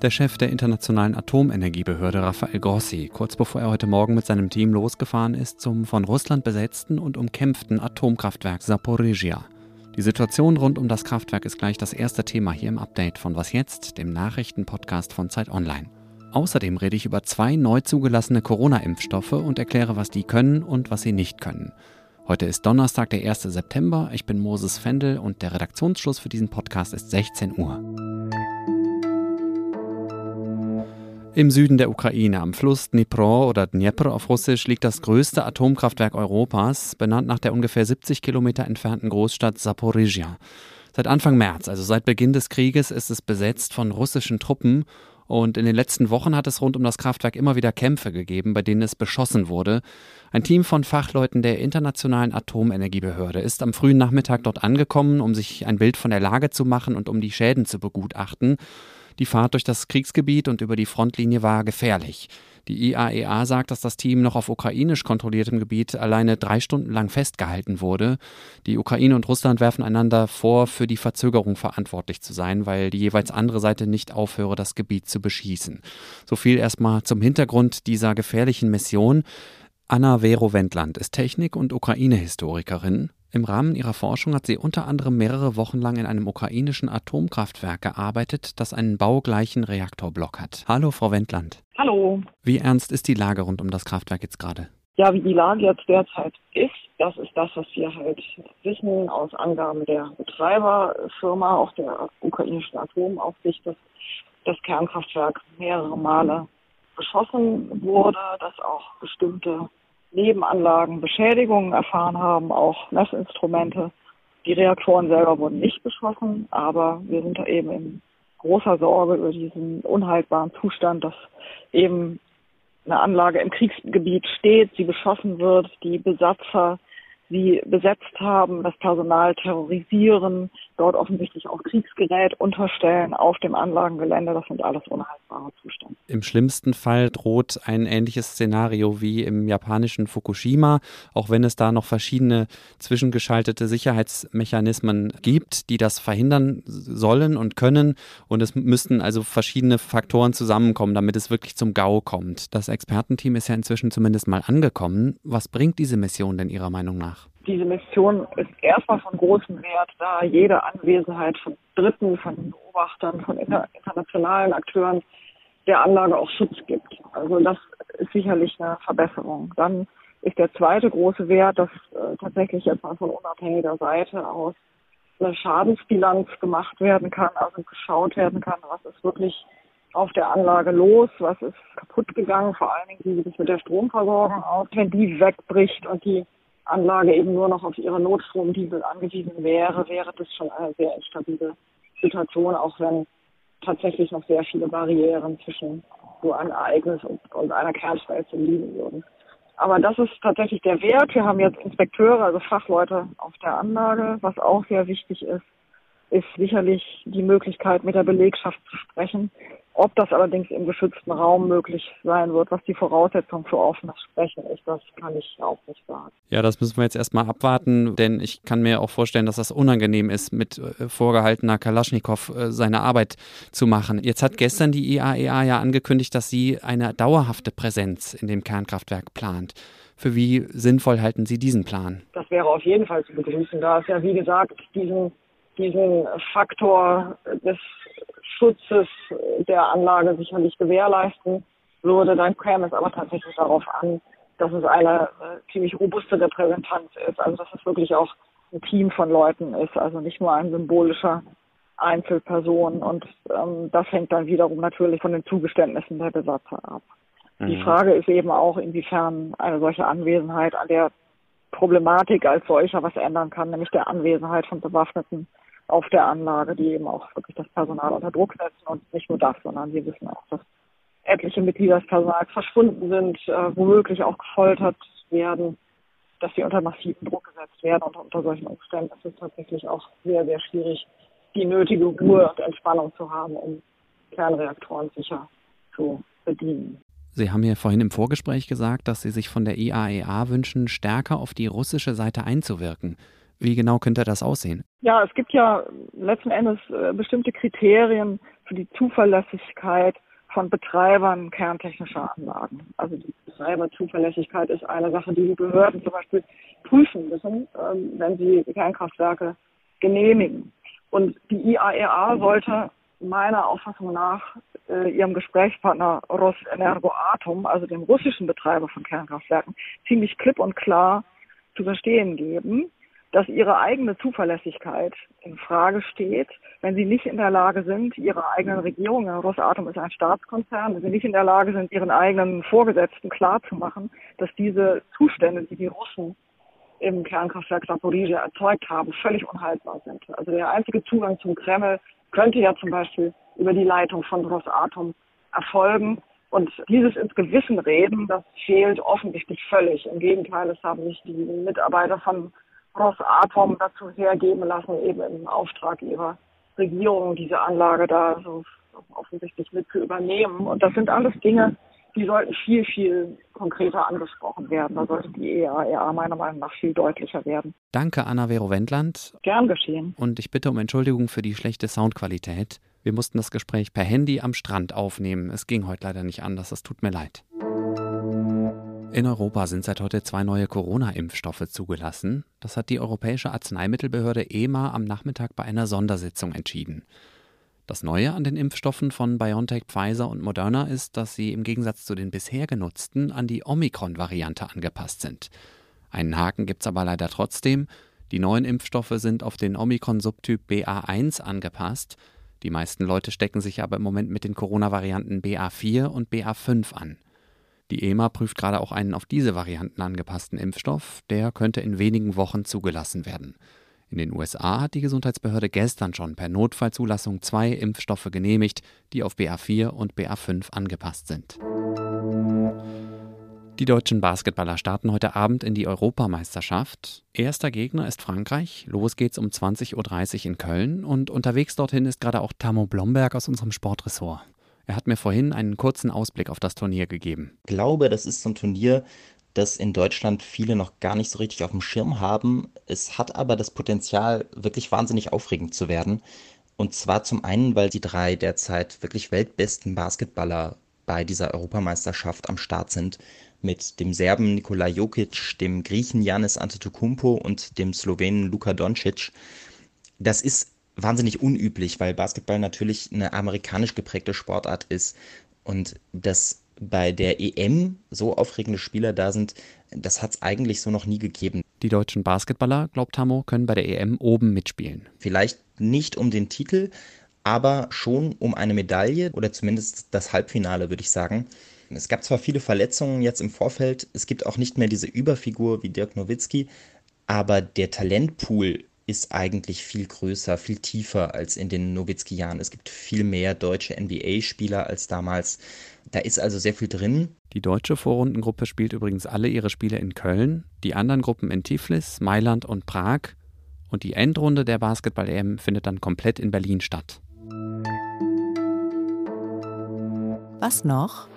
Der Chef der Internationalen Atomenergiebehörde Rafael Grossi, kurz bevor er heute Morgen mit seinem Team losgefahren ist zum von Russland besetzten und umkämpften Atomkraftwerk Saporizhia. Die Situation rund um das Kraftwerk ist gleich das erste Thema hier im Update von Was jetzt, dem Nachrichtenpodcast von Zeit Online. Außerdem rede ich über zwei neu zugelassene Corona-Impfstoffe und erkläre, was die können und was sie nicht können. Heute ist Donnerstag, der 1. September. Ich bin Moses Fendel und der Redaktionsschluss für diesen Podcast ist 16 Uhr. Im Süden der Ukraine, am Fluss Dnipro oder Dnepr auf Russisch, liegt das größte Atomkraftwerk Europas, benannt nach der ungefähr 70 Kilometer entfernten Großstadt Saporizhia. Seit Anfang März, also seit Beginn des Krieges, ist es besetzt von russischen Truppen und in den letzten Wochen hat es rund um das Kraftwerk immer wieder Kämpfe gegeben, bei denen es beschossen wurde. Ein Team von Fachleuten der Internationalen Atomenergiebehörde ist am frühen Nachmittag dort angekommen, um sich ein Bild von der Lage zu machen und um die Schäden zu begutachten. Die Fahrt durch das Kriegsgebiet und über die Frontlinie war gefährlich. Die IAEA e sagt, dass das Team noch auf ukrainisch kontrolliertem Gebiet alleine drei Stunden lang festgehalten wurde. Die Ukraine und Russland werfen einander vor, für die Verzögerung verantwortlich zu sein, weil die jeweils andere Seite nicht aufhöre, das Gebiet zu beschießen. So viel erstmal zum Hintergrund dieser gefährlichen Mission. Anna Vero Wendland ist Technik- und Ukraine-Historikerin. Im Rahmen ihrer Forschung hat sie unter anderem mehrere Wochen lang in einem ukrainischen Atomkraftwerk gearbeitet, das einen baugleichen Reaktorblock hat. Hallo, Frau Wendland. Hallo. Wie ernst ist die Lage rund um das Kraftwerk jetzt gerade? Ja, wie die Lage jetzt derzeit ist, das ist das, was wir halt wissen aus Angaben der Betreiberfirma, auch der ukrainischen Atomaufsicht, dass das Kernkraftwerk mehrere Male beschossen wurde, dass auch bestimmte Nebenanlagen Beschädigungen erfahren haben, auch Messinstrumente. Die Reaktoren selber wurden nicht beschossen, aber wir sind da eben in großer Sorge über diesen unhaltbaren Zustand, dass eben eine Anlage im Kriegsgebiet steht, sie beschossen wird, die Besatzer sie besetzt haben, das Personal terrorisieren, dort offensichtlich auch Kriegsgerät unterstellen auf dem Anlagengelände. Das sind alles unhaltbare Zustände. Im schlimmsten Fall droht ein ähnliches Szenario wie im japanischen Fukushima, auch wenn es da noch verschiedene zwischengeschaltete Sicherheitsmechanismen gibt, die das verhindern sollen und können. Und es müssten also verschiedene Faktoren zusammenkommen, damit es wirklich zum GAU kommt. Das Expertenteam ist ja inzwischen zumindest mal angekommen. Was bringt diese Mission denn Ihrer Meinung nach? Diese Mission ist erstmal von großem Wert, da jede Anwesenheit von Dritten, von Beobachtern, von inter internationalen Akteuren der Anlage auch Schutz gibt. Also das ist sicherlich eine Verbesserung. Dann ist der zweite große Wert, dass äh, tatsächlich jetzt mal von unabhängiger Seite aus eine Schadensbilanz gemacht werden kann, also geschaut werden kann, was ist wirklich auf der Anlage los, was ist kaputt gegangen, vor allen Dingen, wie sieht es mit der Stromversorgung aus, wenn die wegbricht und die Anlage eben nur noch auf ihre Notstromdiesel angewiesen wäre, wäre das schon eine sehr instabile Situation, auch wenn tatsächlich noch sehr viele Barrieren zwischen so einem Ereignis und, und einer Kernschmelze liegen würden. Aber das ist tatsächlich der Wert. Wir haben jetzt Inspekteure, also Fachleute auf der Anlage. Was auch sehr wichtig ist, ist sicherlich die Möglichkeit, mit der Belegschaft zu sprechen. Ob das allerdings im geschützten Raum möglich sein wird, was die Voraussetzung für offenes Sprechen ist, das kann ich auch nicht sagen. Ja, das müssen wir jetzt erstmal abwarten, denn ich kann mir auch vorstellen, dass das unangenehm ist, mit äh, vorgehaltener Kalaschnikow äh, seine Arbeit zu machen. Jetzt hat gestern die IAEA e ja angekündigt, dass sie eine dauerhafte Präsenz in dem Kernkraftwerk plant. Für wie sinnvoll halten Sie diesen Plan? Das wäre auf jeden Fall zu begrüßen, da es ja, wie gesagt, diesen, diesen Faktor des Schutzes der Anlage sicherlich gewährleisten würde. Dann käme es aber tatsächlich darauf an, dass es eine äh, ziemlich robuste Repräsentanz ist. Also dass es wirklich auch ein Team von Leuten ist, also nicht nur ein symbolischer Einzelperson. Und ähm, das hängt dann wiederum natürlich von den Zugeständnissen der Besatzer ab. Mhm. Die Frage ist eben auch, inwiefern eine solche Anwesenheit an der Problematik als solcher was ändern kann, nämlich der Anwesenheit von bewaffneten auf der Anlage, die eben auch wirklich das Personal unter Druck setzen und nicht nur das, sondern wir wissen auch, dass etliche Mitglieder des Personals verschwunden sind, äh, womöglich auch gefoltert werden, dass sie unter massiven Druck gesetzt werden und unter solchen Umständen ist es tatsächlich auch sehr, sehr schwierig, die nötige Ruhe und Entspannung zu haben, um Kernreaktoren sicher zu bedienen. Sie haben mir vorhin im Vorgespräch gesagt, dass Sie sich von der IAEA e wünschen, stärker auf die russische Seite einzuwirken. Wie genau könnte das aussehen? Ja, es gibt ja letzten Endes äh, bestimmte Kriterien für die Zuverlässigkeit von Betreibern kerntechnischer Anlagen. Also die Betreiberzuverlässigkeit ist eine Sache, die die Behörden zum Beispiel prüfen müssen, ähm, wenn sie Kernkraftwerke genehmigen. Und die IAEA e sollte meiner Auffassung nach äh, ihrem Gesprächspartner Rosenergoatom, also dem russischen Betreiber von Kernkraftwerken, ziemlich klipp und klar zu verstehen geben, dass ihre eigene Zuverlässigkeit in Frage steht, wenn sie nicht in der Lage sind, ihre eigenen Regierungen, Rosatom ist ein Staatskonzern, wenn sie nicht in der Lage sind, ihren eigenen Vorgesetzten klarzumachen, dass diese Zustände, die die Russen im Kernkraftwerk Zaporizhia erzeugt haben, völlig unhaltbar sind. Also der einzige Zugang zum Kreml könnte ja zum Beispiel über die Leitung von Rosatom erfolgen. Und dieses ins Gewissen reden, das fehlt offensichtlich völlig. Im Gegenteil, es haben sich die Mitarbeiter von Rosatom dazu hergeben lassen, eben im Auftrag ihrer Regierung diese Anlage da so offensichtlich mit zu übernehmen. Und das sind alles Dinge, die sollten viel, viel konkreter angesprochen werden. Da sollte die EAEA meiner Meinung nach viel deutlicher werden. Danke, Anna Vero Wendland. Gern geschehen. Und ich bitte um Entschuldigung für die schlechte Soundqualität. Wir mussten das Gespräch per Handy am Strand aufnehmen. Es ging heute leider nicht anders. Das tut mir leid. In Europa sind seit heute zwei neue Corona-Impfstoffe zugelassen. Das hat die Europäische Arzneimittelbehörde EMA am Nachmittag bei einer Sondersitzung entschieden. Das Neue an den Impfstoffen von BioNTech, Pfizer und Moderna ist, dass sie im Gegensatz zu den bisher genutzten an die Omikron-Variante angepasst sind. Einen Haken gibt es aber leider trotzdem. Die neuen Impfstoffe sind auf den Omikron-Subtyp BA1 angepasst. Die meisten Leute stecken sich aber im Moment mit den Corona-Varianten BA4 und BA5 an. Die EMA prüft gerade auch einen auf diese Varianten angepassten Impfstoff, der könnte in wenigen Wochen zugelassen werden. In den USA hat die Gesundheitsbehörde gestern schon per Notfallzulassung zwei Impfstoffe genehmigt, die auf BA4 und BA5 angepasst sind. Die deutschen Basketballer starten heute Abend in die Europameisterschaft. Erster Gegner ist Frankreich. Los geht's um 20.30 Uhr in Köln und unterwegs dorthin ist gerade auch Tamo Blomberg aus unserem Sportressort. Er hat mir vorhin einen kurzen Ausblick auf das Turnier gegeben. Ich glaube, das ist so ein Turnier, das in Deutschland viele noch gar nicht so richtig auf dem Schirm haben. Es hat aber das Potenzial, wirklich wahnsinnig aufregend zu werden. Und zwar zum einen, weil die drei derzeit wirklich weltbesten Basketballer bei dieser Europameisterschaft am Start sind. Mit dem Serben Nikola Jokic, dem Griechen Janis Antetokounmpo und dem Slowenen Luka Doncic. Das ist wahnsinnig unüblich, weil Basketball natürlich eine amerikanisch geprägte Sportart ist. Und das bei der EM so aufregende Spieler da sind, das hat es eigentlich so noch nie gegeben. Die deutschen Basketballer, glaubt Hamo, können bei der EM oben mitspielen. Vielleicht nicht um den Titel, aber schon um eine Medaille oder zumindest das Halbfinale, würde ich sagen. Es gab zwar viele Verletzungen jetzt im Vorfeld, es gibt auch nicht mehr diese Überfigur wie Dirk Nowitzki, aber der Talentpool ist eigentlich viel größer, viel tiefer als in den Nowitzki-Jahren. Es gibt viel mehr deutsche NBA-Spieler als damals. Da ist also sehr viel drin. Die deutsche Vorrundengruppe spielt übrigens alle ihre Spiele in Köln, die anderen Gruppen in Tiflis, Mailand und Prag. Und die Endrunde der Basketball-EM findet dann komplett in Berlin statt. Was noch?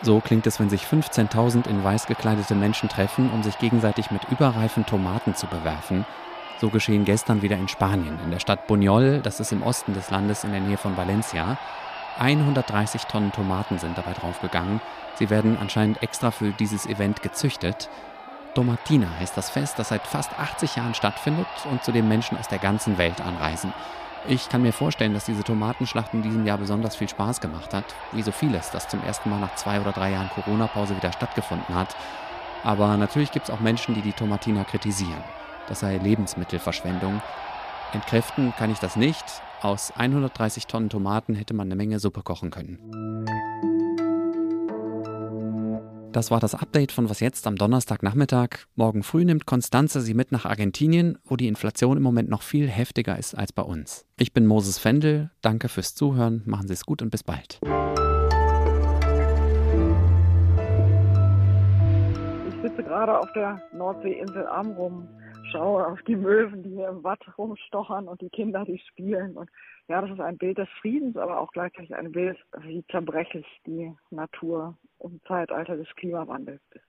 So klingt es, wenn sich 15.000 in weiß gekleidete Menschen treffen, um sich gegenseitig mit überreifen Tomaten zu bewerfen. So geschehen gestern wieder in Spanien, in der Stadt Buñol, das ist im Osten des Landes in der Nähe von Valencia. 130 Tonnen Tomaten sind dabei draufgegangen. Sie werden anscheinend extra für dieses Event gezüchtet. Tomatina heißt das Fest, das seit fast 80 Jahren stattfindet und zu dem Menschen aus der ganzen Welt anreisen. Ich kann mir vorstellen, dass diese Tomatenschlacht in diesem Jahr besonders viel Spaß gemacht hat, wie so vieles, das zum ersten Mal nach zwei oder drei Jahren Corona-Pause wieder stattgefunden hat. Aber natürlich gibt es auch Menschen, die die Tomatina kritisieren das sei Lebensmittelverschwendung. Entkräften kann ich das nicht. Aus 130 Tonnen Tomaten hätte man eine Menge Suppe kochen können. Das war das Update von Was jetzt am Donnerstagnachmittag. Morgen früh nimmt Konstanze Sie mit nach Argentinien, wo die Inflation im Moment noch viel heftiger ist als bei uns. Ich bin Moses Fendel. Danke fürs Zuhören. Machen Sie es gut und bis bald. Ich sitze gerade auf der Nordseeinsel Amrum schaue auf die Möwen, die hier im Watt rumstochern und die Kinder, die spielen. Und ja, das ist ein Bild des Friedens, aber auch gleichzeitig ein Bild, wie zerbrechlich die Natur im Zeitalter des Klimawandels ist.